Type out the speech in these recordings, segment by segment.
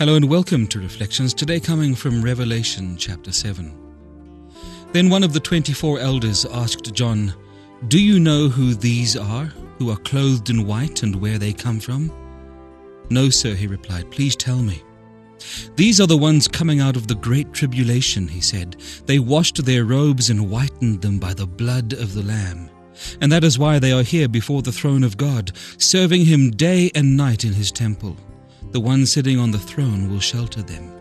Hello and welcome to Reflections, today coming from Revelation chapter 7. Then one of the 24 elders asked John, Do you know who these are, who are clothed in white, and where they come from? No, sir, he replied. Please tell me. These are the ones coming out of the great tribulation, he said. They washed their robes and whitened them by the blood of the Lamb. And that is why they are here before the throne of God, serving him day and night in his temple. The one sitting on the throne will shelter them.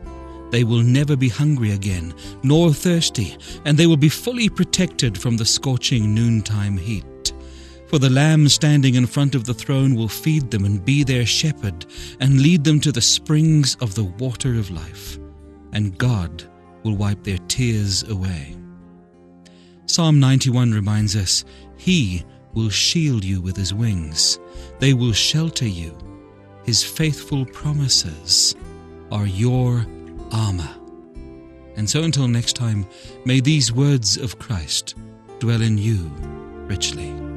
They will never be hungry again, nor thirsty, and they will be fully protected from the scorching noontime heat. For the Lamb standing in front of the throne will feed them and be their shepherd, and lead them to the springs of the water of life, and God will wipe their tears away. Psalm 91 reminds us He will shield you with His wings, they will shelter you his faithful promises are your armor. And so until next time, may these words of Christ dwell in you richly.